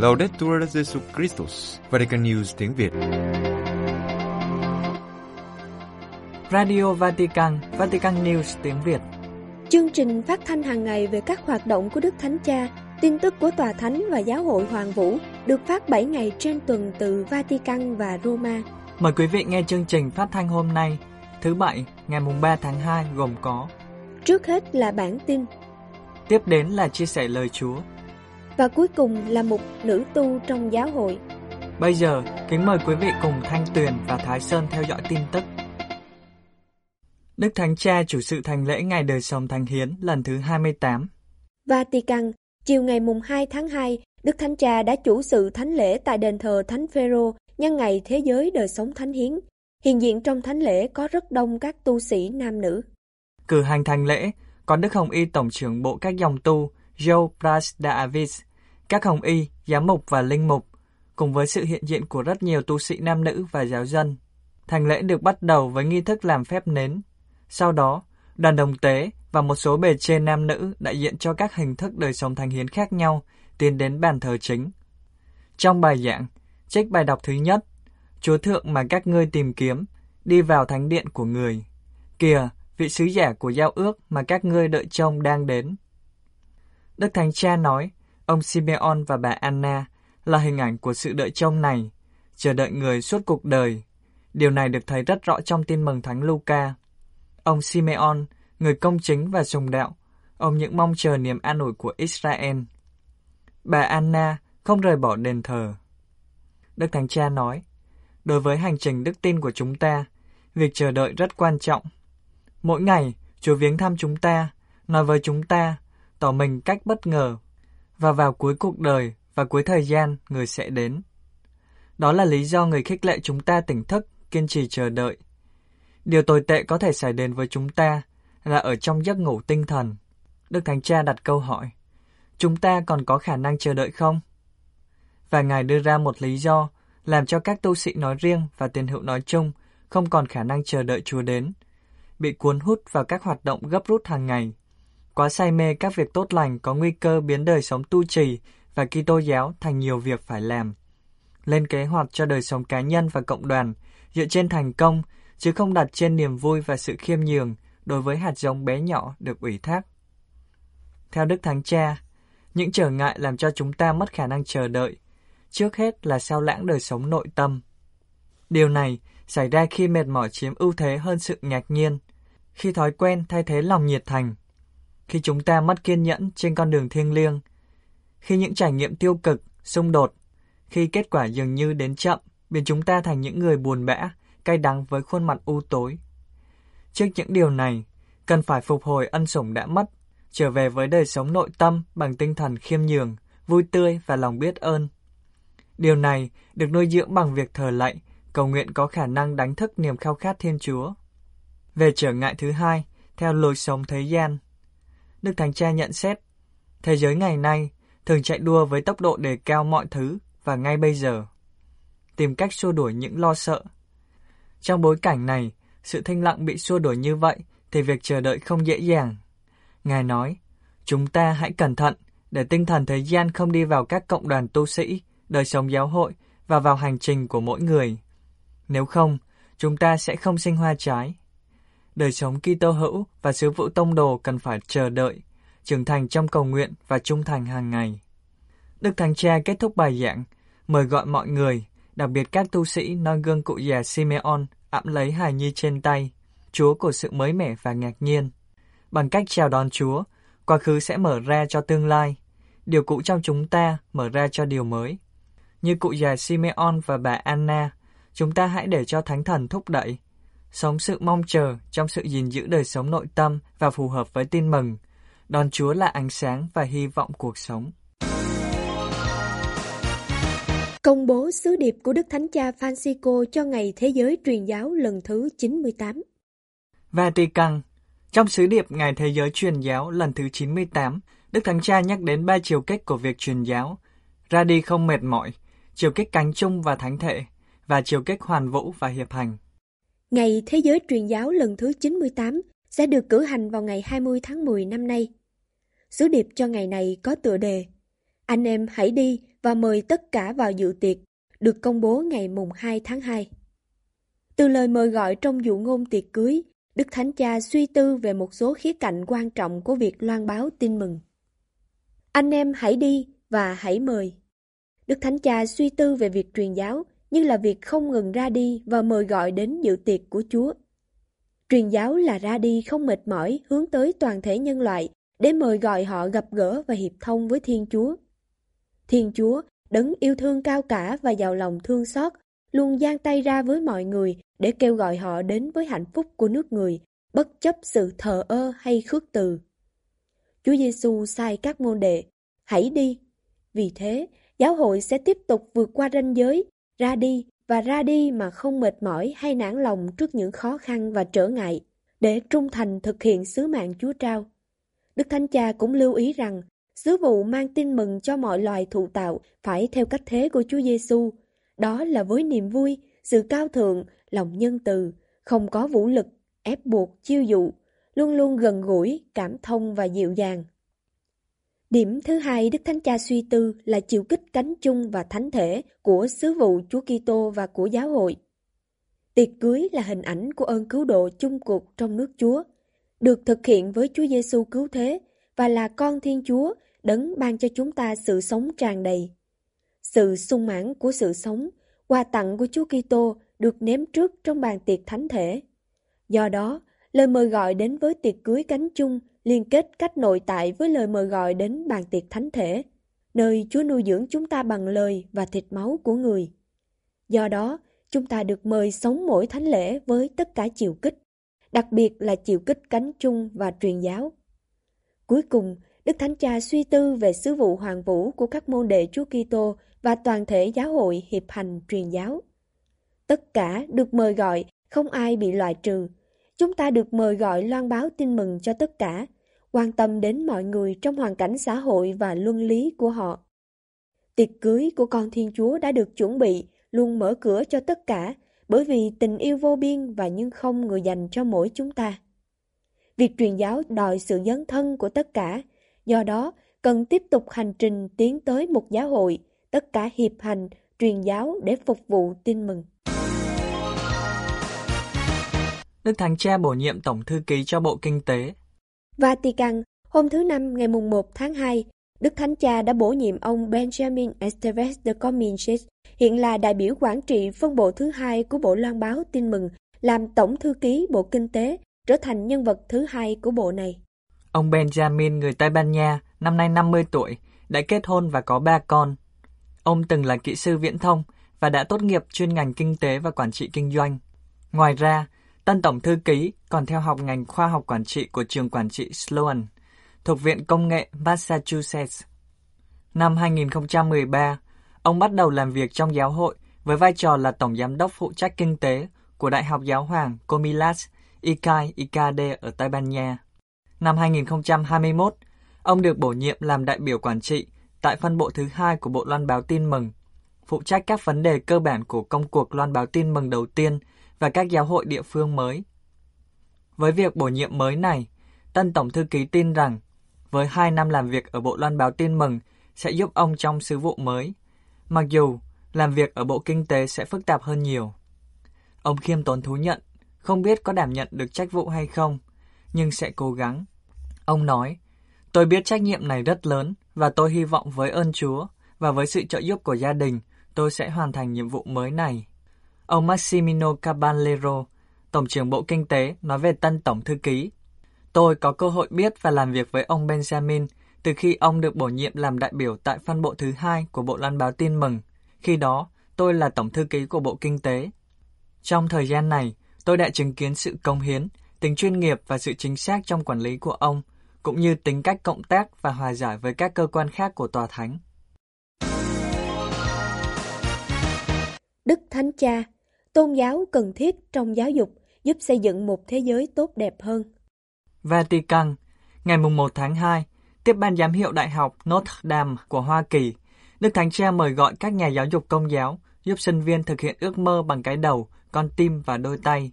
Laudetur Jesu Christus, Vatican News tiếng Việt. Radio Vatican, Vatican News tiếng Việt. Chương trình phát thanh hàng ngày về các hoạt động của Đức Thánh Cha, tin tức của Tòa Thánh và Giáo hội Hoàng Vũ được phát 7 ngày trên tuần từ Vatican và Roma. Mời quý vị nghe chương trình phát thanh hôm nay, thứ Bảy, ngày 3 tháng 2 gồm có Trước hết là bản tin Tiếp đến là chia sẻ lời Chúa và cuối cùng là một nữ tu trong giáo hội. Bây giờ, kính mời quý vị cùng Thanh Tuyền và Thái Sơn theo dõi tin tức. Đức Thánh Cha chủ sự thành lễ Ngày đời sống Thánh Hiến lần thứ 28. Vatican, chiều ngày mùng 2 tháng 2, Đức Thánh Cha đã chủ sự thánh lễ tại đền thờ Thánh Phêrô nhân ngày Thế giới đời sống Thánh Hiến. Hiện diện trong thánh lễ có rất đông các tu sĩ nam nữ. Cử hành thành lễ, còn Đức Hồng Y Tổng trưởng Bộ các dòng tu Joe Prasdavis, các hồng y, giám mục và linh mục, cùng với sự hiện diện của rất nhiều tu sĩ nam nữ và giáo dân. Thành lễ được bắt đầu với nghi thức làm phép nến. Sau đó, đoàn đồng tế và một số bề trên nam nữ đại diện cho các hình thức đời sống thánh hiến khác nhau tiến đến bàn thờ chính. Trong bài giảng, trích bài đọc thứ nhất, Chúa Thượng mà các ngươi tìm kiếm, đi vào thánh điện của người. Kìa, vị sứ giả của giao ước mà các ngươi đợi trông đang đến. Đức Thánh Cha nói, ông Simeon và bà Anna là hình ảnh của sự đợi trông này, chờ đợi người suốt cuộc đời. Điều này được thấy rất rõ trong tin mừng Thánh Luca. Ông Simeon, người công chính và sùng đạo, ông những mong chờ niềm an ủi của Israel. Bà Anna không rời bỏ đền thờ. Đức Thánh Cha nói, đối với hành trình đức tin của chúng ta, việc chờ đợi rất quan trọng. Mỗi ngày, Chúa viếng thăm chúng ta, nói với chúng ta tỏ mình cách bất ngờ, và vào cuối cuộc đời và cuối thời gian người sẽ đến. Đó là lý do người khích lệ chúng ta tỉnh thức, kiên trì chờ đợi. Điều tồi tệ có thể xảy đến với chúng ta là ở trong giấc ngủ tinh thần. Đức Thánh Cha đặt câu hỏi, chúng ta còn có khả năng chờ đợi không? Và Ngài đưa ra một lý do làm cho các tu sĩ nói riêng và tiền hữu nói chung không còn khả năng chờ đợi Chúa đến, bị cuốn hút vào các hoạt động gấp rút hàng ngày quá say mê các việc tốt lành có nguy cơ biến đời sống tu trì và Kitô giáo thành nhiều việc phải làm. Lên kế hoạch cho đời sống cá nhân và cộng đoàn dựa trên thành công chứ không đặt trên niềm vui và sự khiêm nhường đối với hạt giống bé nhỏ được ủy thác. Theo Đức Thánh Cha, những trở ngại làm cho chúng ta mất khả năng chờ đợi, trước hết là sao lãng đời sống nội tâm. Điều này xảy ra khi mệt mỏi chiếm ưu thế hơn sự ngạc nhiên, khi thói quen thay thế lòng nhiệt thành, khi chúng ta mất kiên nhẫn trên con đường thiêng liêng, khi những trải nghiệm tiêu cực, xung đột, khi kết quả dường như đến chậm, biến chúng ta thành những người buồn bã, cay đắng với khuôn mặt u tối. Trước những điều này, cần phải phục hồi ân sủng đã mất, trở về với đời sống nội tâm bằng tinh thần khiêm nhường, vui tươi và lòng biết ơn. Điều này được nuôi dưỡng bằng việc thờ lạy, cầu nguyện có khả năng đánh thức niềm khao khát Thiên Chúa. Về trở ngại thứ hai, theo lối sống thế gian, Đức Thánh Cha nhận xét, thế giới ngày nay thường chạy đua với tốc độ đề cao mọi thứ và ngay bây giờ. Tìm cách xua đuổi những lo sợ. Trong bối cảnh này, sự thanh lặng bị xua đuổi như vậy thì việc chờ đợi không dễ dàng. Ngài nói, chúng ta hãy cẩn thận để tinh thần thế gian không đi vào các cộng đoàn tu sĩ, đời sống giáo hội và vào hành trình của mỗi người. Nếu không, chúng ta sẽ không sinh hoa trái đời sống Kitô hữu và sứ vụ tông đồ cần phải chờ đợi, trưởng thành trong cầu nguyện và trung thành hàng ngày. Đức Thánh Cha kết thúc bài giảng, mời gọi mọi người, đặc biệt các tu sĩ noi gương cụ già Simeon ẵm lấy hài nhi trên tay, Chúa của sự mới mẻ và ngạc nhiên. Bằng cách chào đón Chúa, quá khứ sẽ mở ra cho tương lai, điều cũ trong chúng ta mở ra cho điều mới. Như cụ già Simeon và bà Anna, chúng ta hãy để cho Thánh Thần thúc đẩy, sống sự mong chờ trong sự gìn giữ đời sống nội tâm và phù hợp với tin mừng. Đón Chúa là ánh sáng và hy vọng cuộc sống. Công bố sứ điệp của Đức Thánh Cha Francisco cho Ngày Thế giới truyền giáo lần thứ 98. Vatican Trong sứ điệp Ngày Thế giới truyền giáo lần thứ 98, Đức Thánh Cha nhắc đến ba chiều kích của việc truyền giáo, ra đi không mệt mỏi, chiều kích cánh chung và thánh thể, và chiều kích hoàn vũ và hiệp hành. Ngày Thế giới truyền giáo lần thứ 98 sẽ được cử hành vào ngày 20 tháng 10 năm nay. Sứ điệp cho ngày này có tựa đề Anh em hãy đi và mời tất cả vào dự tiệc, được công bố ngày mùng 2 tháng 2. Từ lời mời gọi trong dụ ngôn tiệc cưới, Đức Thánh Cha suy tư về một số khía cạnh quan trọng của việc loan báo tin mừng. Anh em hãy đi và hãy mời. Đức Thánh Cha suy tư về việc truyền giáo như là việc không ngừng ra đi và mời gọi đến dự tiệc của Chúa. Truyền giáo là ra đi không mệt mỏi hướng tới toàn thể nhân loại để mời gọi họ gặp gỡ và hiệp thông với Thiên Chúa. Thiên Chúa, đấng yêu thương cao cả và giàu lòng thương xót, luôn giang tay ra với mọi người để kêu gọi họ đến với hạnh phúc của nước người, bất chấp sự thờ ơ hay khước từ. Chúa Giêsu sai các môn đệ, hãy đi. Vì thế, giáo hội sẽ tiếp tục vượt qua ranh giới, ra đi và ra đi mà không mệt mỏi hay nản lòng trước những khó khăn và trở ngại, để trung thành thực hiện sứ mạng Chúa trao. Đức Thánh Cha cũng lưu ý rằng, sứ vụ mang tin mừng cho mọi loài thụ tạo phải theo cách thế của Chúa Giêsu, đó là với niềm vui, sự cao thượng, lòng nhân từ, không có vũ lực, ép buộc, chiêu dụ, luôn luôn gần gũi, cảm thông và dịu dàng. Điểm thứ hai Đức Thánh Cha suy tư là chịu kích cánh chung và thánh thể của sứ vụ Chúa Kitô và của giáo hội. Tiệc cưới là hình ảnh của ơn cứu độ chung cuộc trong nước Chúa, được thực hiện với Chúa Giêsu cứu thế và là con Thiên Chúa đấng ban cho chúng ta sự sống tràn đầy. Sự sung mãn của sự sống, quà tặng của Chúa Kitô được ném trước trong bàn tiệc thánh thể. Do đó, lời mời gọi đến với tiệc cưới cánh chung liên kết cách nội tại với lời mời gọi đến bàn tiệc thánh thể, nơi Chúa nuôi dưỡng chúng ta bằng lời và thịt máu của người. Do đó, chúng ta được mời sống mỗi thánh lễ với tất cả chiều kích, đặc biệt là chiều kích cánh chung và truyền giáo. Cuối cùng, Đức Thánh Cha suy tư về sứ vụ hoàng vũ của các môn đệ Chúa Kitô và toàn thể giáo hội hiệp hành truyền giáo. Tất cả được mời gọi, không ai bị loại trừ. Chúng ta được mời gọi loan báo tin mừng cho tất cả, quan tâm đến mọi người trong hoàn cảnh xã hội và luân lý của họ. Tiệc cưới của con Thiên Chúa đã được chuẩn bị, luôn mở cửa cho tất cả, bởi vì tình yêu vô biên và nhưng không người dành cho mỗi chúng ta. Việc truyền giáo đòi sự dấn thân của tất cả, do đó cần tiếp tục hành trình tiến tới một giáo hội, tất cả hiệp hành, truyền giáo để phục vụ tin mừng. Đức Thánh Cha bổ nhiệm Tổng Thư ký cho Bộ Kinh tế. Vatican, hôm thứ Năm ngày mùng 1 tháng 2, Đức Thánh Cha đã bổ nhiệm ông Benjamin Esteves de Cominges, hiện là đại biểu quản trị phân bộ thứ hai của Bộ Loan báo tin mừng, làm Tổng Thư ký Bộ Kinh tế, trở thành nhân vật thứ hai của bộ này. Ông Benjamin, người Tây Ban Nha, năm nay 50 tuổi, đã kết hôn và có ba con. Ông từng là kỹ sư viễn thông và đã tốt nghiệp chuyên ngành kinh tế và quản trị kinh doanh. Ngoài ra, Tân Tổng Thư ký còn theo học ngành khoa học quản trị của trường quản trị Sloan, thuộc Viện Công nghệ Massachusetts. Năm 2013, ông bắt đầu làm việc trong giáo hội với vai trò là Tổng Giám đốc phụ trách kinh tế của Đại học Giáo hoàng Comillas Ikai Ikade ở Tây Ban Nha. Năm 2021, ông được bổ nhiệm làm đại biểu quản trị tại phân bộ thứ hai của Bộ Loan báo tin mừng, phụ trách các vấn đề cơ bản của công cuộc loan báo tin mừng đầu tiên và các giáo hội địa phương mới. Với việc bổ nhiệm mới này, tân Tổng Thư ký tin rằng với hai năm làm việc ở Bộ Loan báo tin mừng sẽ giúp ông trong sứ vụ mới, mặc dù làm việc ở Bộ Kinh tế sẽ phức tạp hơn nhiều. Ông khiêm tốn thú nhận, không biết có đảm nhận được trách vụ hay không, nhưng sẽ cố gắng. Ông nói, tôi biết trách nhiệm này rất lớn và tôi hy vọng với ơn Chúa và với sự trợ giúp của gia đình, tôi sẽ hoàn thành nhiệm vụ mới này. Ông Massimino Caballero, Tổng trưởng Bộ Kinh tế, nói về tân Tổng Thư ký. Tôi có cơ hội biết và làm việc với ông Benjamin từ khi ông được bổ nhiệm làm đại biểu tại phân bộ thứ hai của Bộ Loan báo tin mừng. Khi đó, tôi là Tổng Thư ký của Bộ Kinh tế. Trong thời gian này, tôi đã chứng kiến sự công hiến, tính chuyên nghiệp và sự chính xác trong quản lý của ông, cũng như tính cách cộng tác và hòa giải với các cơ quan khác của Tòa Thánh. Đức Thánh Cha tôn giáo cần thiết trong giáo dục giúp xây dựng một thế giới tốt đẹp hơn. Vatican, ngày 1 tháng 2, tiếp ban giám hiệu Đại học Notre Dame của Hoa Kỳ, Đức Thánh Cha mời gọi các nhà giáo dục công giáo giúp sinh viên thực hiện ước mơ bằng cái đầu, con tim và đôi tay,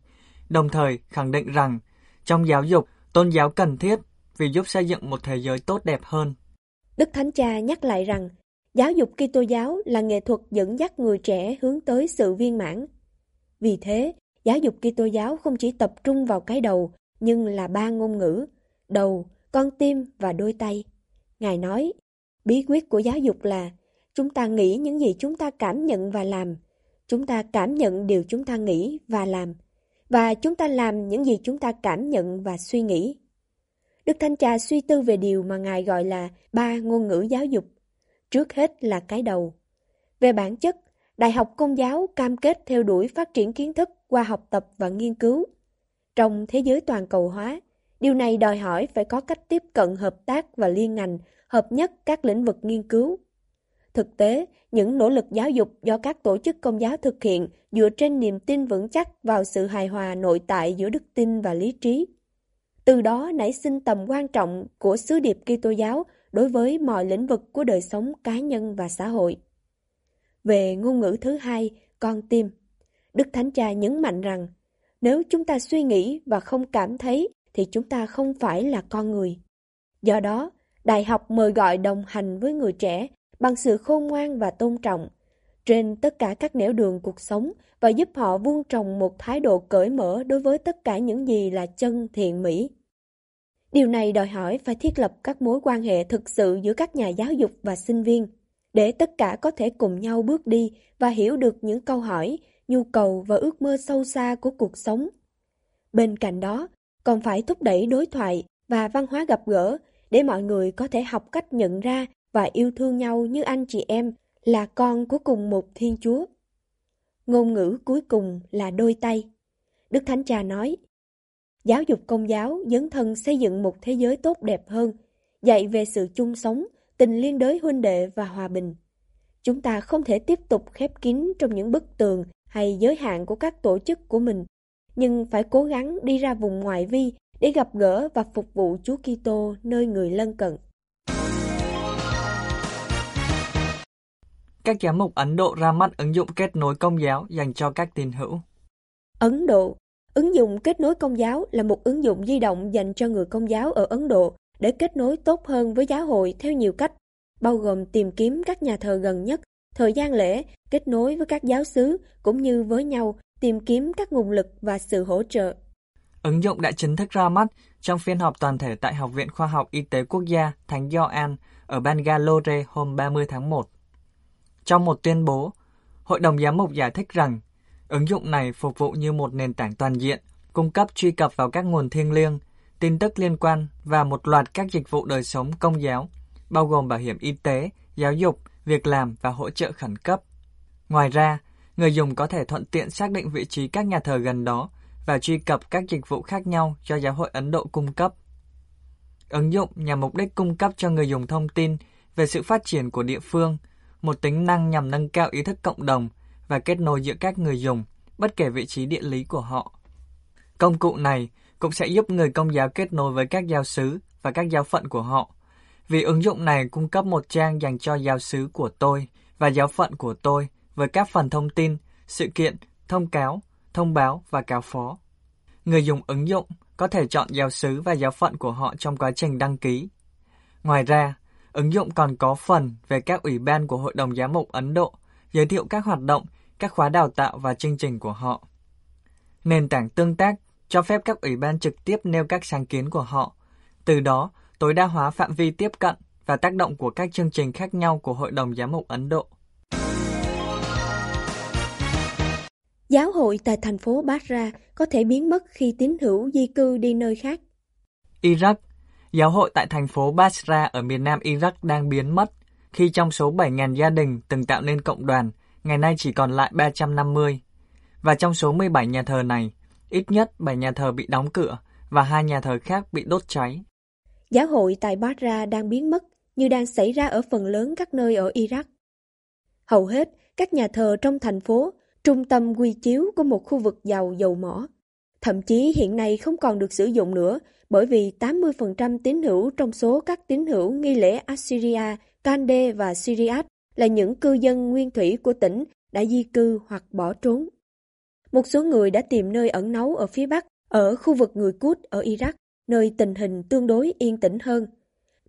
đồng thời khẳng định rằng Trong giáo dục, tôn giáo cần thiết vì giúp xây dựng một thế giới tốt đẹp hơn. Đức Thánh Cha nhắc lại rằng, giáo dục Kitô giáo là nghệ thuật dẫn dắt người trẻ hướng tới sự viên mãn. Vì thế, giáo dục Kitô giáo không chỉ tập trung vào cái đầu, nhưng là ba ngôn ngữ, đầu, con tim và đôi tay. Ngài nói, bí quyết của giáo dục là chúng ta nghĩ những gì chúng ta cảm nhận và làm. Chúng ta cảm nhận điều chúng ta nghĩ và làm. Và chúng ta làm những gì chúng ta cảm nhận và suy nghĩ. Đức Thanh Trà suy tư về điều mà Ngài gọi là ba ngôn ngữ giáo dục. Trước hết là cái đầu. Về bản chất, Đại học Công giáo cam kết theo đuổi phát triển kiến thức qua học tập và nghiên cứu. Trong thế giới toàn cầu hóa, điều này đòi hỏi phải có cách tiếp cận hợp tác và liên ngành, hợp nhất các lĩnh vực nghiên cứu. Thực tế, những nỗ lực giáo dục do các tổ chức công giáo thực hiện dựa trên niềm tin vững chắc vào sự hài hòa nội tại giữa đức tin và lý trí. Từ đó nảy sinh tầm quan trọng của sứ điệp Kitô giáo đối với mọi lĩnh vực của đời sống cá nhân và xã hội. Về ngôn ngữ thứ hai, con tim, Đức Thánh Cha nhấn mạnh rằng nếu chúng ta suy nghĩ và không cảm thấy thì chúng ta không phải là con người. Do đó, Đại học mời gọi đồng hành với người trẻ bằng sự khôn ngoan và tôn trọng trên tất cả các nẻo đường cuộc sống và giúp họ vuông trồng một thái độ cởi mở đối với tất cả những gì là chân thiện mỹ. Điều này đòi hỏi phải thiết lập các mối quan hệ thực sự giữa các nhà giáo dục và sinh viên, để tất cả có thể cùng nhau bước đi và hiểu được những câu hỏi, nhu cầu và ước mơ sâu xa của cuộc sống. Bên cạnh đó, còn phải thúc đẩy đối thoại và văn hóa gặp gỡ để mọi người có thể học cách nhận ra và yêu thương nhau như anh chị em là con của cùng một Thiên Chúa. Ngôn ngữ cuối cùng là đôi tay. Đức Thánh Cha nói, Giáo dục công giáo dấn thân xây dựng một thế giới tốt đẹp hơn, dạy về sự chung sống, tình liên đới huynh đệ và hòa bình. Chúng ta không thể tiếp tục khép kín trong những bức tường hay giới hạn của các tổ chức của mình, nhưng phải cố gắng đi ra vùng ngoại vi để gặp gỡ và phục vụ Chúa Kitô nơi người lân cận. Các giám mục Ấn Độ ra mắt ứng dụng kết nối công giáo dành cho các tín hữu. Ấn Độ Ứng dụng kết nối công giáo là một ứng dụng di động dành cho người công giáo ở Ấn Độ để kết nối tốt hơn với giáo hội theo nhiều cách, bao gồm tìm kiếm các nhà thờ gần nhất, thời gian lễ, kết nối với các giáo xứ, cũng như với nhau tìm kiếm các nguồn lực và sự hỗ trợ. Ứng dụng đã chính thức ra mắt trong phiên họp toàn thể tại Học viện Khoa học Y tế Quốc gia Thánh Gioan ở Bangalore hôm 30 tháng 1. Trong một tuyên bố, Hội đồng Giám mục giải thích rằng ứng dụng này phục vụ như một nền tảng toàn diện, cung cấp truy cập vào các nguồn thiêng liêng, tin tức liên quan và một loạt các dịch vụ đời sống công giáo, bao gồm bảo hiểm y tế, giáo dục, việc làm và hỗ trợ khẩn cấp. Ngoài ra, người dùng có thể thuận tiện xác định vị trí các nhà thờ gần đó và truy cập các dịch vụ khác nhau do giáo hội Ấn Độ cung cấp. Ứng dụng nhằm mục đích cung cấp cho người dùng thông tin về sự phát triển của địa phương, một tính năng nhằm nâng cao ý thức cộng đồng và kết nối giữa các người dùng, bất kể vị trí địa lý của họ. Công cụ này cũng sẽ giúp người công giáo kết nối với các giáo sứ và các giáo phận của họ, vì ứng dụng này cung cấp một trang dành cho giáo sứ của tôi và giáo phận của tôi với các phần thông tin, sự kiện, thông cáo, thông báo và cáo phó. Người dùng ứng dụng có thể chọn giáo sứ và giáo phận của họ trong quá trình đăng ký. Ngoài ra, ứng dụng còn có phần về các ủy ban của Hội đồng Giám mục Ấn Độ, giới thiệu các hoạt động, các khóa đào tạo và chương trình của họ. Nền tảng tương tác cho phép các ủy ban trực tiếp nêu các sáng kiến của họ, từ đó tối đa hóa phạm vi tiếp cận và tác động của các chương trình khác nhau của Hội đồng Giám mục Ấn Độ. Giáo hội tại thành phố Basra có thể biến mất khi tín hữu di cư đi nơi khác. Iraq Giáo hội tại thành phố Basra ở miền nam Iraq đang biến mất khi trong số 7.000 gia đình từng tạo nên cộng đoàn, ngày nay chỉ còn lại 350. Và trong số 17 nhà thờ này, ít nhất 7 nhà thờ bị đóng cửa và hai nhà thờ khác bị đốt cháy. Giáo hội tại Basra đang biến mất như đang xảy ra ở phần lớn các nơi ở Iraq. Hầu hết các nhà thờ trong thành phố trung tâm quy chiếu của một khu vực giàu dầu mỏ. Thậm chí hiện nay không còn được sử dụng nữa bởi vì 80% tín hữu trong số các tín hữu nghi lễ Assyria, Kande và Syriac là những cư dân nguyên thủy của tỉnh đã di cư hoặc bỏ trốn. Một số người đã tìm nơi ẩn náu ở phía Bắc Ở khu vực người Cút ở Iraq, nơi tình hình tương đối yên tĩnh hơn,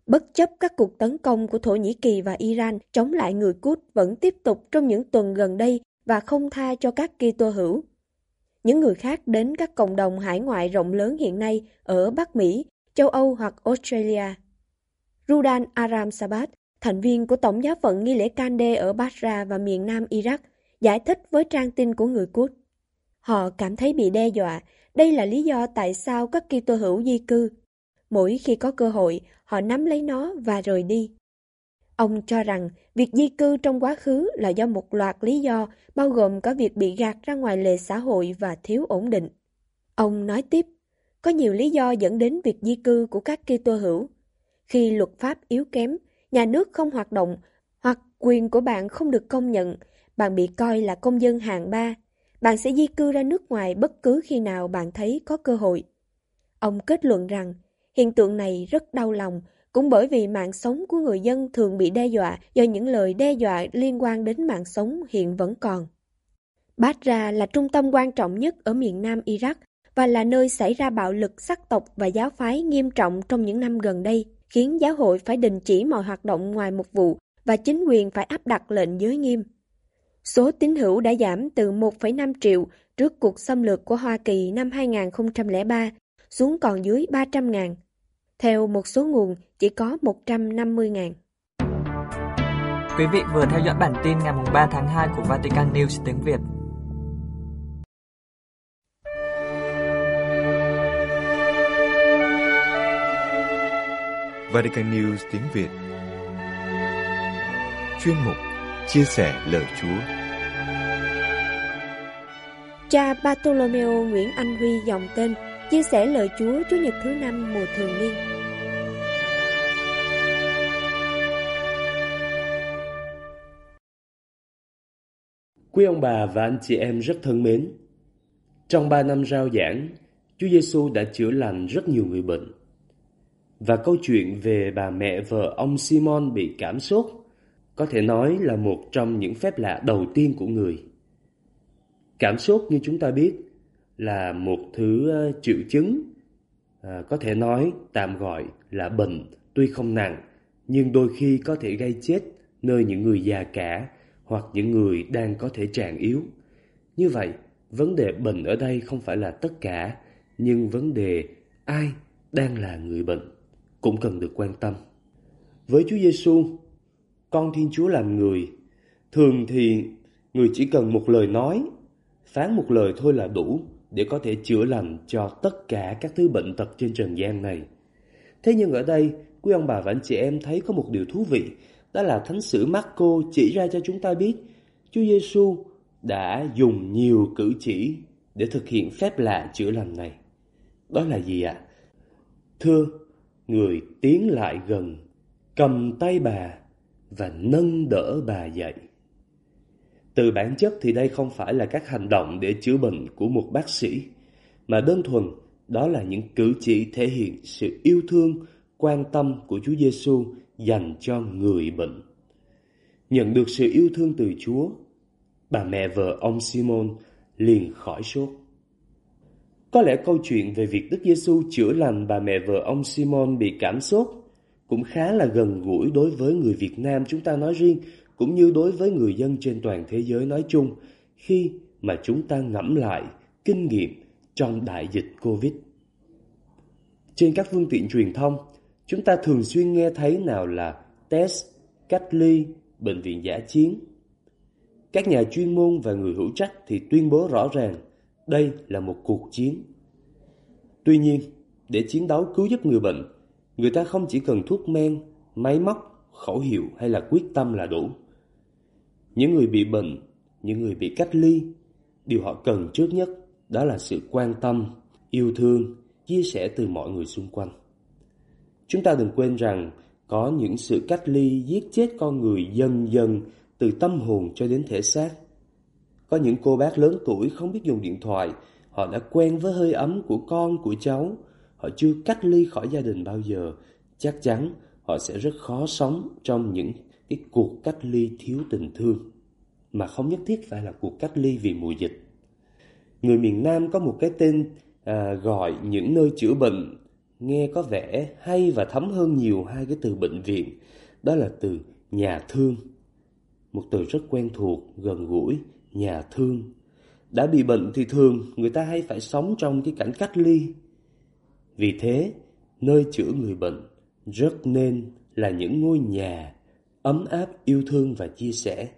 bất chấp các cuộc tấn công của Thổ Nhĩ Kỳ và Iran chống lại người Cút vẫn tiếp tục trong những tuần gần đây và không tha cho các Kitô hữu. Những người khác đến các cộng đồng hải ngoại rộng lớn hiện nay ở Bắc Mỹ, châu Âu hoặc Australia. Rudan Aram Sabat, thành viên của Tổng giáo phận nghi lễ Kande ở Basra và miền nam Iraq, giải thích với trang tin của người Cút. Họ cảm thấy bị đe dọa, đây là lý do tại sao các Kitô hữu di cư. Mỗi khi có cơ hội, họ nắm lấy nó và rời đi. Ông cho rằng việc di cư trong quá khứ là do một loạt lý do, bao gồm có việc bị gạt ra ngoài lề xã hội và thiếu ổn định. Ông nói tiếp, có nhiều lý do dẫn đến việc di cư của các Kitô hữu. Khi luật pháp yếu kém, nhà nước không hoạt động hoặc quyền của bạn không được công nhận, bạn bị coi là công dân hạng ba. Bạn sẽ di cư ra nước ngoài bất cứ khi nào bạn thấy có cơ hội. Ông kết luận rằng, hiện tượng này rất đau lòng cũng bởi vì mạng sống của người dân thường bị đe dọa do những lời đe dọa liên quan đến mạng sống hiện vẫn còn. Basra là trung tâm quan trọng nhất ở miền nam Iraq và là nơi xảy ra bạo lực sắc tộc và giáo phái nghiêm trọng trong những năm gần đây, khiến giáo hội phải đình chỉ mọi hoạt động ngoài một vụ và chính quyền phải áp đặt lệnh giới nghiêm. Số tín hữu đã giảm từ 1,5 triệu trước cuộc xâm lược của Hoa Kỳ năm 2003 xuống còn dưới 300 ngàn. Theo một số nguồn, chỉ có 150 ngàn. Quý vị vừa theo dõi bản tin ngày 3 tháng 2 của Vatican News tiếng Việt. Vatican News tiếng Việt Chuyên mục Chia sẻ lời Chúa Cha Bartolomeo Nguyễn Anh Huy dòng tên chia sẻ lời Chúa Chúa Nhật thứ năm mùa thường niên. Quý ông bà và anh chị em rất thân mến, trong ba năm rao giảng, Chúa Giêsu đã chữa lành rất nhiều người bệnh. Và câu chuyện về bà mẹ vợ ông Simon bị cảm sốt có thể nói là một trong những phép lạ đầu tiên của người. Cảm sốt như chúng ta biết là một thứ ờ, triệu chứng à, có thể nói tạm gọi là bệnh tuy không nặng nhưng đôi khi có thể gây chết nơi những người già cả hoặc những người đang có thể trạng yếu. Như vậy, vấn đề bệnh ở đây không phải là tất cả, nhưng vấn đề ai đang là người bệnh cũng cần được quan tâm. Với Chúa Giêsu, con Thiên Chúa làm người, thường thì người chỉ cần một lời nói, phán một lời thôi là đủ để có thể chữa lành cho tất cả các thứ bệnh tật trên trần gian này. Thế nhưng ở đây, quý ông bà và anh chị em thấy có một điều thú vị, đó là Thánh sử Marco chỉ ra cho chúng ta biết Chúa Giêsu đã dùng nhiều cử chỉ để thực hiện phép lạ chữa lành này. Đó là gì ạ? À? Thưa, người tiến lại gần, cầm tay bà và nâng đỡ bà dậy. Từ bản chất thì đây không phải là các hành động để chữa bệnh của một bác sĩ, mà đơn thuần đó là những cử chỉ thể hiện sự yêu thương, quan tâm của Chúa Giêsu dành cho người bệnh. Nhận được sự yêu thương từ Chúa, bà mẹ vợ ông Simon liền khỏi sốt. Có lẽ câu chuyện về việc Đức Giêsu chữa lành bà mẹ vợ ông Simon bị cảm sốt cũng khá là gần gũi đối với người Việt Nam chúng ta nói riêng cũng như đối với người dân trên toàn thế giới nói chung khi mà chúng ta ngẫm lại kinh nghiệm trong đại dịch Covid. Trên các phương tiện truyền thông, chúng ta thường xuyên nghe thấy nào là test, cách ly, bệnh viện giả chiến. Các nhà chuyên môn và người hữu trách thì tuyên bố rõ ràng đây là một cuộc chiến. Tuy nhiên, để chiến đấu cứu giúp người bệnh, người ta không chỉ cần thuốc men, máy móc, khẩu hiệu hay là quyết tâm là đủ. Những người bị bệnh, những người bị cách ly, điều họ cần trước nhất đó là sự quan tâm, yêu thương, chia sẻ từ mọi người xung quanh. Chúng ta đừng quên rằng có những sự cách ly giết chết con người dần dần từ tâm hồn cho đến thể xác. Có những cô bác lớn tuổi không biết dùng điện thoại, họ đã quen với hơi ấm của con, của cháu, họ chưa cách ly khỏi gia đình bao giờ, chắc chắn họ sẽ rất khó sống trong những cái cuộc cách ly thiếu tình thương mà không nhất thiết phải là cuộc cách ly vì mùa dịch. Người miền Nam có một cái tên à, gọi những nơi chữa bệnh nghe có vẻ hay và thấm hơn nhiều hai cái từ bệnh viện. Đó là từ nhà thương. Một từ rất quen thuộc, gần gũi, nhà thương. Đã bị bệnh thì thường người ta hay phải sống trong cái cảnh cách ly. Vì thế, nơi chữa người bệnh rất nên là những ngôi nhà ấm áp yêu thương và chia sẻ.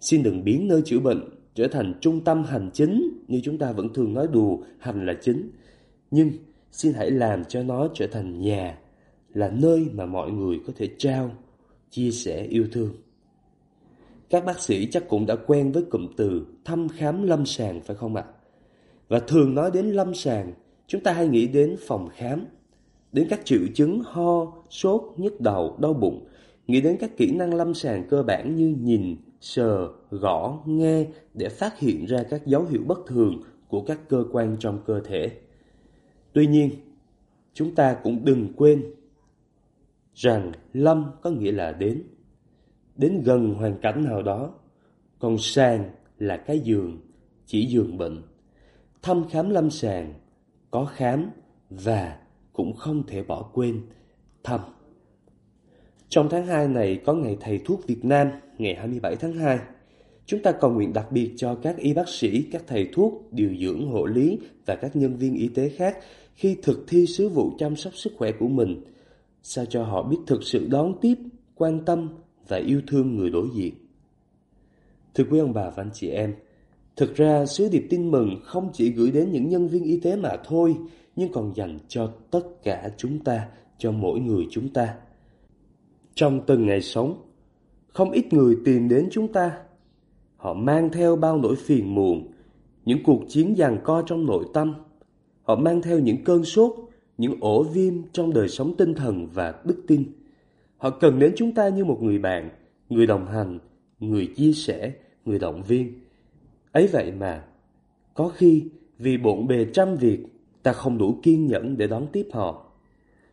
Xin đừng biến nơi chữa bệnh trở thành trung tâm hành chính như chúng ta vẫn thường nói đùa hành là chính. Nhưng xin hãy làm cho nó trở thành nhà, là nơi mà mọi người có thể trao, chia sẻ yêu thương. Các bác sĩ chắc cũng đã quen với cụm từ thăm khám lâm sàng phải không ạ? Và thường nói đến lâm sàng, chúng ta hay nghĩ đến phòng khám, đến các triệu chứng ho, sốt, nhức đầu, đau bụng, nghĩ đến các kỹ năng lâm sàng cơ bản như nhìn, sờ, gõ, nghe để phát hiện ra các dấu hiệu bất thường của các cơ quan trong cơ thể. Tuy nhiên, chúng ta cũng đừng quên rằng lâm có nghĩa là đến, đến gần hoàn cảnh nào đó, còn sàng là cái giường, chỉ giường bệnh. Thăm khám lâm sàng, có khám và cũng không thể bỏ quên thăm. Trong tháng 2 này có ngày thầy thuốc Việt Nam, ngày 27 tháng 2. Chúng ta cầu nguyện đặc biệt cho các y bác sĩ, các thầy thuốc, điều dưỡng, hộ lý và các nhân viên y tế khác khi thực thi sứ vụ chăm sóc sức khỏe của mình, sao cho họ biết thực sự đón tiếp, quan tâm và yêu thương người đối diện. Thưa quý ông bà và anh chị em, thực ra sứ điệp tin mừng không chỉ gửi đến những nhân viên y tế mà thôi, nhưng còn dành cho tất cả chúng ta, cho mỗi người chúng ta. Trong từng ngày sống, không ít người tìm đến chúng ta. Họ mang theo bao nỗi phiền muộn, những cuộc chiến giằng co trong nội tâm. Họ mang theo những cơn sốt, những ổ viêm trong đời sống tinh thần và đức tin. Họ cần đến chúng ta như một người bạn, người đồng hành, người chia sẻ, người động viên. Ấy vậy mà, có khi vì bộn bề trăm việc, ta không đủ kiên nhẫn để đón tiếp họ.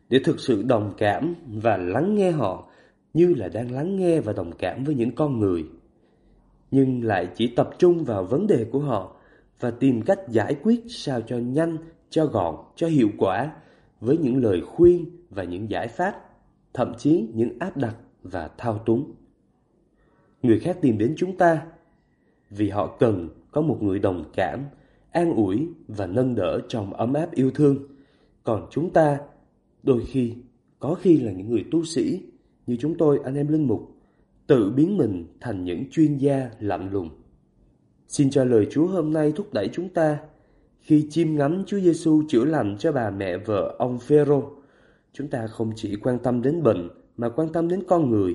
Để thực sự đồng cảm và lắng nghe họ như là đang lắng nghe và đồng cảm với những con người. Nhưng lại chỉ tập trung vào vấn đề của họ và tìm cách giải quyết sao cho nhanh, cho gọn, cho hiệu quả với những lời khuyên và những giải pháp, thậm chí những áp đặt và thao túng. Người khác tìm đến chúng ta vì họ cần có một người đồng cảm, an ủi và nâng đỡ trong ấm áp yêu thương. Còn chúng ta đôi khi có khi là những người tu sĩ như chúng tôi anh em linh mục tự biến mình thành những chuyên gia lạnh lùng. Xin cho lời Chúa hôm nay thúc đẩy chúng ta khi chiêm ngắm Chúa Giêsu chữa lành cho bà mẹ vợ ông Phêrô, chúng ta không chỉ quan tâm đến bệnh mà quan tâm đến con người.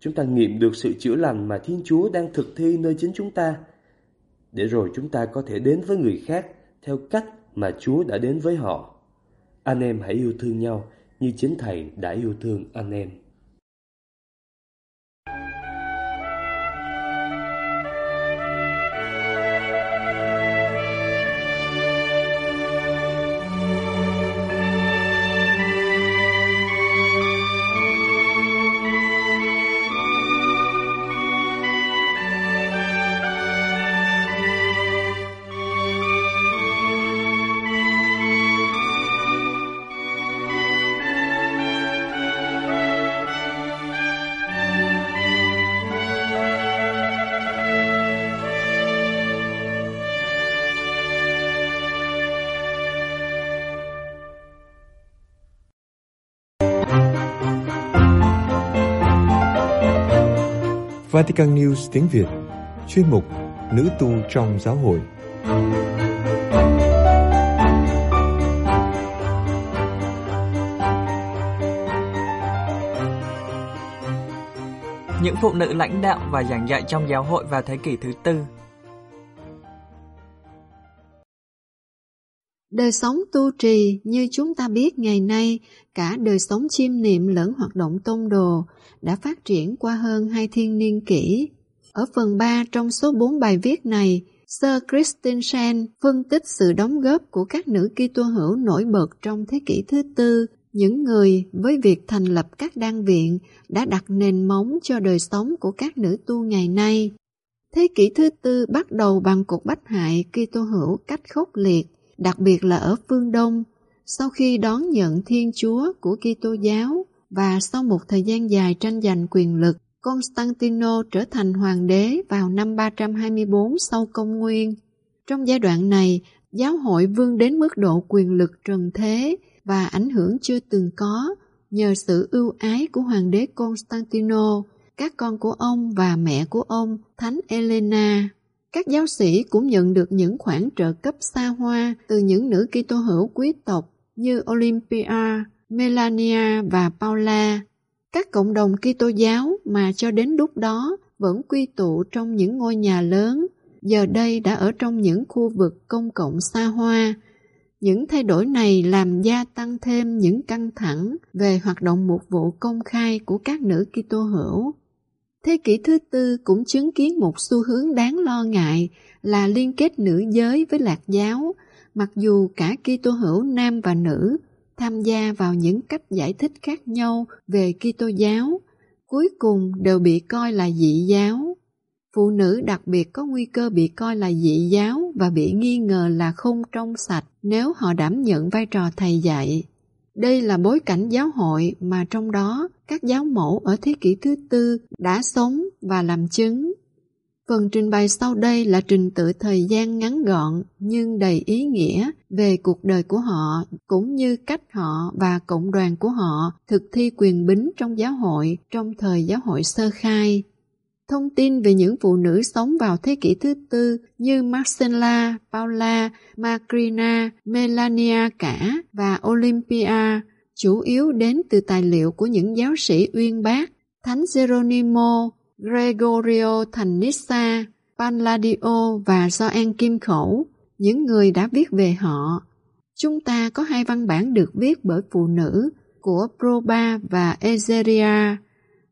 Chúng ta nghiệm được sự chữa lành mà Thiên Chúa đang thực thi nơi chính chúng ta, để rồi chúng ta có thể đến với người khác theo cách mà Chúa đã đến với họ. Anh em hãy yêu thương nhau như chính Thầy đã yêu thương anh em. Vatican News tiếng Việt, Chuyên mục Nữ tu trong giáo hội. Những phụ nữ lãnh đạo và giảng dạy trong giáo hội vào thế kỷ thứ tư Đời sống tu trì như chúng ta biết ngày nay, cả đời sống chiêm niệm lẫn hoạt động tôn đồ đã phát triển qua hơn hai thiên niên kỷ. Ở phần 3 trong số 4 bài viết này, Sir Christine Shan phân tích sự đóng góp của các nữ Kitô hữu nổi bật trong thế kỷ thứ tư, những người với việc thành lập các đan viện đã đặt nền móng cho đời sống của các nữ tu ngày nay. Thế kỷ thứ tư bắt đầu bằng cuộc bách hại Kitô hữu cách khốc liệt, đặc biệt là ở phương Đông, sau khi đón nhận Thiên Chúa của Kitô giáo và sau một thời gian dài tranh giành quyền lực, Constantino trở thành hoàng đế vào năm 324 sau công nguyên. Trong giai đoạn này, giáo hội vươn đến mức độ quyền lực trần thế và ảnh hưởng chưa từng có nhờ sự ưu ái của hoàng đế Constantino, các con của ông và mẹ của ông, Thánh Elena. Các giáo sĩ cũng nhận được những khoản trợ cấp xa hoa từ những nữ Kitô hữu quý tộc như Olympia, Melania và Paula. Các cộng đồng Kitô giáo mà cho đến lúc đó vẫn quy tụ trong những ngôi nhà lớn, giờ đây đã ở trong những khu vực công cộng xa hoa. Những thay đổi này làm gia tăng thêm những căng thẳng về hoạt động mục vụ công khai của các nữ Kitô hữu. Thế kỷ thứ tư cũng chứng kiến một xu hướng đáng lo ngại là liên kết nữ giới với lạc giáo, mặc dù cả Kitô hữu nam và nữ tham gia vào những cách giải thích khác nhau về Kitô giáo, cuối cùng đều bị coi là dị giáo. Phụ nữ đặc biệt có nguy cơ bị coi là dị giáo và bị nghi ngờ là không trong sạch nếu họ đảm nhận vai trò thầy dạy. Đây là bối cảnh giáo hội mà trong đó các giáo mẫu ở thế kỷ thứ tư đã sống và làm chứng. Phần trình bày sau đây là trình tự thời gian ngắn gọn nhưng đầy ý nghĩa về cuộc đời của họ cũng như cách họ và cộng đoàn của họ thực thi quyền bính trong giáo hội trong thời giáo hội sơ khai. Thông tin về những phụ nữ sống vào thế kỷ thứ tư như Marcella, Paula, Macrina, Melania cả và Olympia chủ yếu đến từ tài liệu của những giáo sĩ uyên bác Thánh Geronimo, Gregorio thành Nissa, Palladio và Gioan Kim Khẩu, những người đã viết về họ. Chúng ta có hai văn bản được viết bởi phụ nữ của Proba và Ezeria.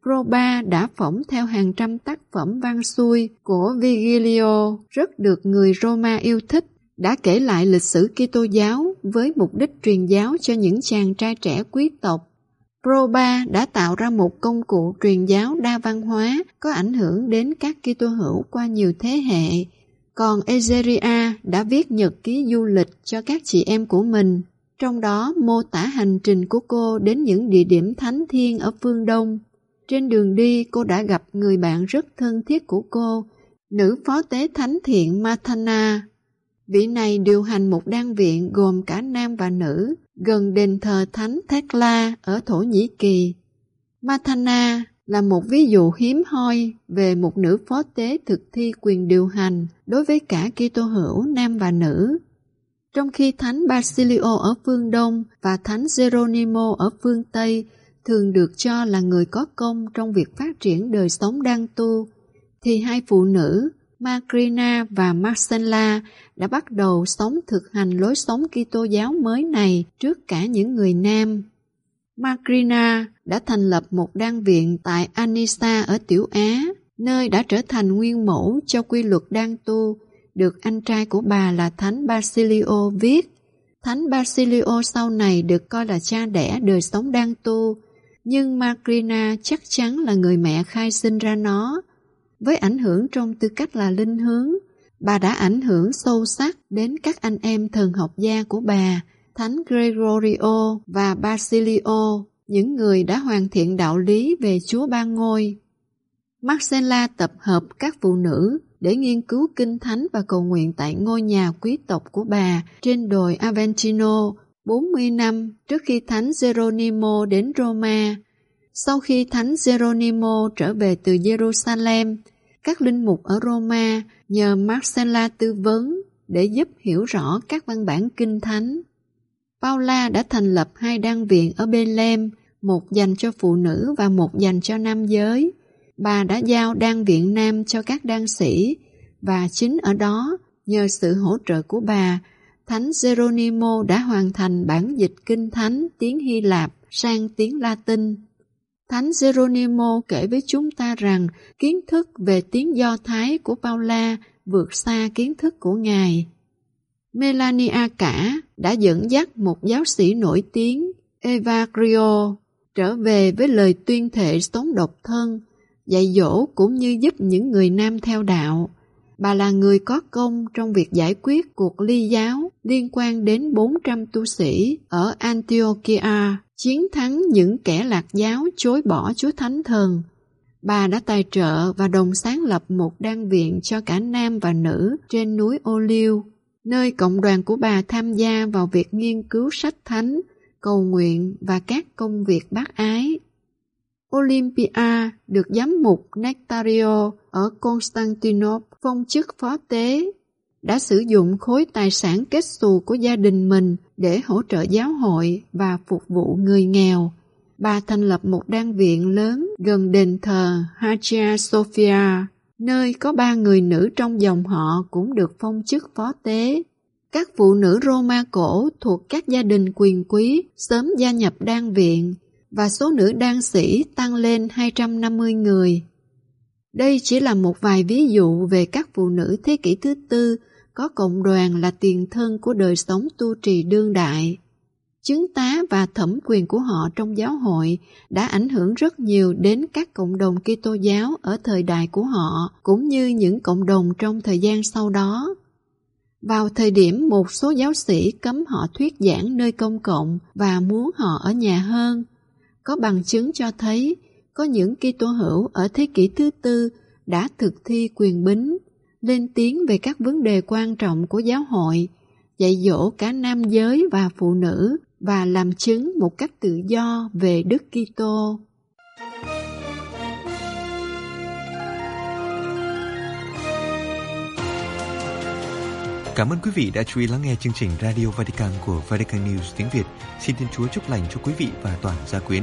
Proba đã phỏng theo hàng trăm tác phẩm văn xuôi của Vigilio, rất được người Roma yêu thích, đã kể lại lịch sử Kitô giáo với mục đích truyền giáo cho những chàng trai trẻ quý tộc Proba đã tạo ra một công cụ truyền giáo đa văn hóa có ảnh hưởng đến các Kitô hữu qua nhiều thế hệ. Còn Egeria đã viết nhật ký du lịch cho các chị em của mình, trong đó mô tả hành trình của cô đến những địa điểm thánh thiên ở phương Đông. Trên đường đi cô đã gặp người bạn rất thân thiết của cô, nữ phó tế thánh thiện Mathana. Vị này điều hành một đan viện gồm cả nam và nữ, gần đền thờ Thánh Thekla ở Thổ Nhĩ Kỳ. Mathana là một ví dụ hiếm hoi về một nữ phó tế thực thi quyền điều hành đối với cả Kitô hữu nam và nữ. Trong khi Thánh Basilio ở phương Đông và Thánh Geronimo ở phương Tây thường được cho là người có công trong việc phát triển đời sống đăng tu, thì hai phụ nữ Macrina và Marcella đã bắt đầu sống thực hành lối sống Kitô giáo mới này trước cả những người nam. Macrina đã thành lập một đan viện tại Anissa ở Tiểu Á, nơi đã trở thành nguyên mẫu cho quy luật đan tu, được anh trai của bà là Thánh Basilio viết. Thánh Basilio sau này được coi là cha đẻ đời sống đan tu, nhưng Macrina chắc chắn là người mẹ khai sinh ra nó, với ảnh hưởng trong tư cách là linh hướng, bà đã ảnh hưởng sâu sắc đến các anh em thần học gia của bà, Thánh Gregorio và Basilio, những người đã hoàn thiện đạo lý về Chúa Ba Ngôi. Marcella tập hợp các phụ nữ để nghiên cứu kinh thánh và cầu nguyện tại ngôi nhà quý tộc của bà trên đồi Aventino 40 năm trước khi Thánh Geronimo đến Roma. Sau khi Thánh Geronimo trở về từ Jerusalem, các linh mục ở Roma nhờ Marcella tư vấn để giúp hiểu rõ các văn bản kinh thánh. Paula đã thành lập hai đăng viện ở Bethlehem, một dành cho phụ nữ và một dành cho nam giới. Bà đã giao đăng viện nam cho các đăng sĩ và chính ở đó, nhờ sự hỗ trợ của bà, Thánh Geronimo đã hoàn thành bản dịch kinh thánh tiếng Hy Lạp sang tiếng Latin. Thánh Geronimo kể với chúng ta rằng kiến thức về tiếng Do Thái của Paula vượt xa kiến thức của Ngài. Melania cả đã dẫn dắt một giáo sĩ nổi tiếng, Eva Grio, trở về với lời tuyên thệ sống độc thân, dạy dỗ cũng như giúp những người nam theo đạo. Bà là người có công trong việc giải quyết cuộc ly giáo liên quan đến 400 tu sĩ ở Antiochia, chiến thắng những kẻ lạc giáo chối bỏ Chúa Thánh Thần. Bà đã tài trợ và đồng sáng lập một đan viện cho cả nam và nữ trên núi Ô Liêu, nơi cộng đoàn của bà tham gia vào việc nghiên cứu sách thánh, cầu nguyện và các công việc bác ái. Olympia được giám mục Nectario ở Constantinople phong chức phó tế, đã sử dụng khối tài sản kết xù của gia đình mình để hỗ trợ giáo hội và phục vụ người nghèo. Bà thành lập một đan viện lớn gần đền thờ Hagia Sophia, nơi có ba người nữ trong dòng họ cũng được phong chức phó tế. Các phụ nữ Roma cổ thuộc các gia đình quyền quý sớm gia nhập đan viện và số nữ đan sĩ tăng lên 250 người. Đây chỉ là một vài ví dụ về các phụ nữ thế kỷ thứ tư có cộng đoàn là tiền thân của đời sống tu trì đương đại. Chứng tá và thẩm quyền của họ trong giáo hội đã ảnh hưởng rất nhiều đến các cộng đồng Kitô giáo ở thời đại của họ cũng như những cộng đồng trong thời gian sau đó. Vào thời điểm một số giáo sĩ cấm họ thuyết giảng nơi công cộng và muốn họ ở nhà hơn, có bằng chứng cho thấy có những Kitô hữu ở thế kỷ thứ tư đã thực thi quyền bính, lên tiếng về các vấn đề quan trọng của giáo hội, dạy dỗ cả nam giới và phụ nữ và làm chứng một cách tự do về Đức Kitô. Cảm ơn quý vị đã chú ý lắng nghe chương trình Radio Vatican của Vatican News tiếng Việt. Xin Thiên Chúa chúc lành cho quý vị và toàn gia quyến.